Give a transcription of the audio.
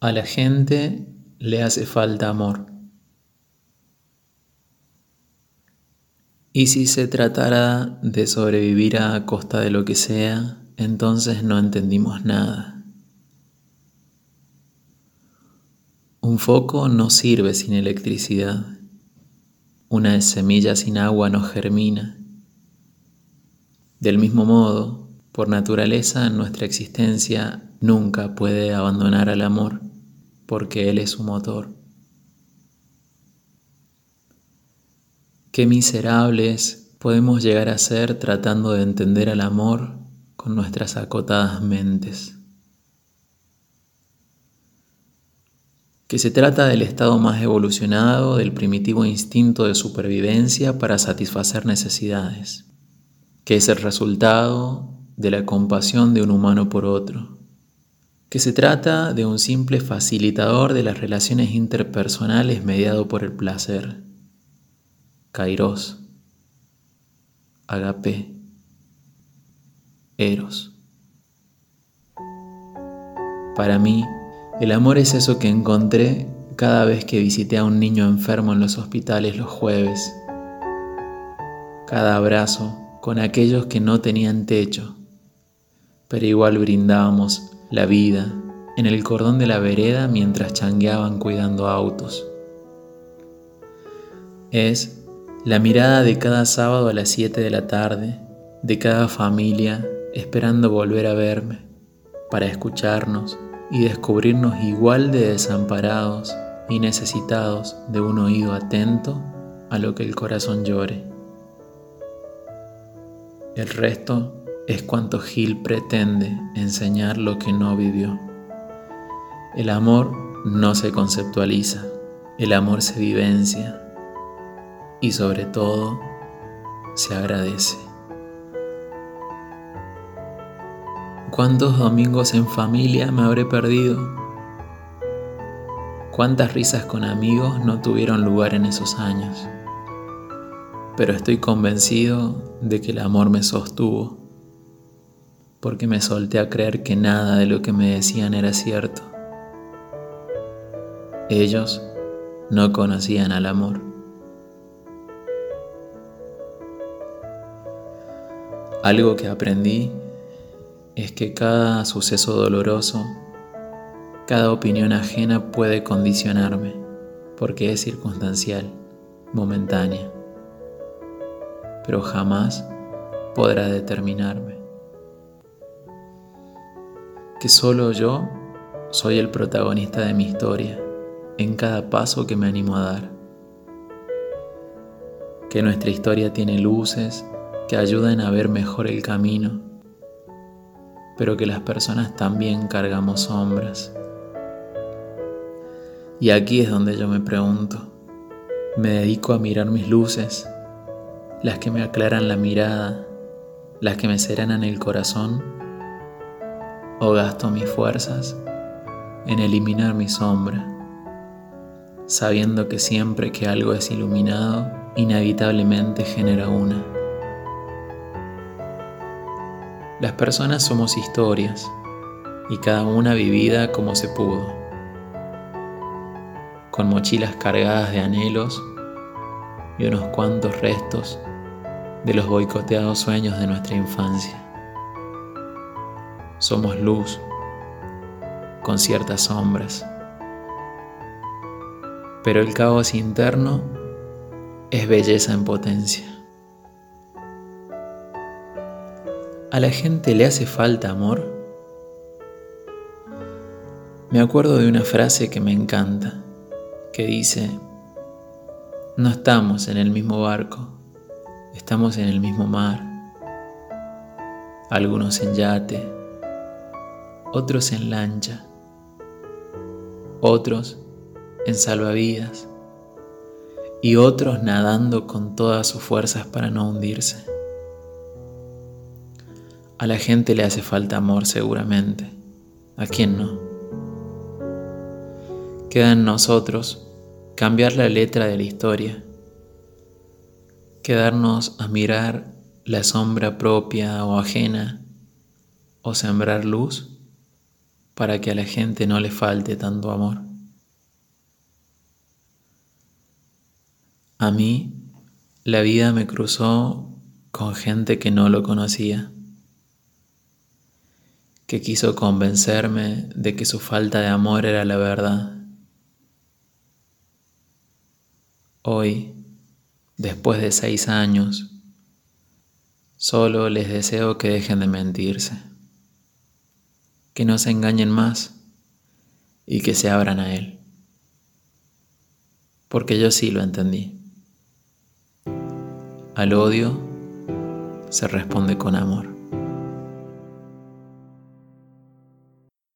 A la gente le hace falta amor. Y si se tratara de sobrevivir a costa de lo que sea, entonces no entendimos nada. Un foco no sirve sin electricidad. Una semilla sin agua no germina. Del mismo modo, por naturaleza, nuestra existencia nunca puede abandonar al amor porque Él es su motor. Qué miserables podemos llegar a ser tratando de entender al amor con nuestras acotadas mentes. Que se trata del estado más evolucionado del primitivo instinto de supervivencia para satisfacer necesidades, que es el resultado de la compasión de un humano por otro que se trata de un simple facilitador de las relaciones interpersonales mediado por el placer. Kairos, Agape, Eros. Para mí, el amor es eso que encontré cada vez que visité a un niño enfermo en los hospitales los jueves. Cada abrazo con aquellos que no tenían techo, pero igual brindábamos la vida en el cordón de la vereda mientras changueaban cuidando autos. Es la mirada de cada sábado a las 7 de la tarde, de cada familia esperando volver a verme, para escucharnos y descubrirnos igual de desamparados y necesitados de un oído atento a lo que el corazón llore. El resto es cuanto Gil pretende enseñar lo que no vivió. El amor no se conceptualiza, el amor se vivencia y sobre todo se agradece. ¿Cuántos domingos en familia me habré perdido? ¿Cuántas risas con amigos no tuvieron lugar en esos años? Pero estoy convencido de que el amor me sostuvo porque me solté a creer que nada de lo que me decían era cierto. Ellos no conocían al amor. Algo que aprendí es que cada suceso doloroso, cada opinión ajena puede condicionarme, porque es circunstancial, momentánea, pero jamás podrá determinarme que solo yo soy el protagonista de mi historia en cada paso que me animo a dar. Que nuestra historia tiene luces que ayudan a ver mejor el camino, pero que las personas también cargamos sombras. Y aquí es donde yo me pregunto, ¿me dedico a mirar mis luces, las que me aclaran la mirada, las que me serenan el corazón? O gasto mis fuerzas en eliminar mi sombra, sabiendo que siempre que algo es iluminado, inevitablemente genera una. Las personas somos historias y cada una vivida como se pudo, con mochilas cargadas de anhelos y unos cuantos restos de los boicoteados sueños de nuestra infancia. Somos luz con ciertas sombras. Pero el caos interno es belleza en potencia. ¿A la gente le hace falta amor? Me acuerdo de una frase que me encanta, que dice, no estamos en el mismo barco, estamos en el mismo mar, algunos en yate, otros en lancha, otros en salvavidas y otros nadando con todas sus fuerzas para no hundirse. A la gente le hace falta amor seguramente, ¿a quién no? Queda en nosotros cambiar la letra de la historia, quedarnos a mirar la sombra propia o ajena o sembrar luz para que a la gente no le falte tanto amor. A mí, la vida me cruzó con gente que no lo conocía, que quiso convencerme de que su falta de amor era la verdad. Hoy, después de seis años, solo les deseo que dejen de mentirse, que no se engañen más y que se abran a Él, porque yo sí lo entendí. Al odio se responde con amor.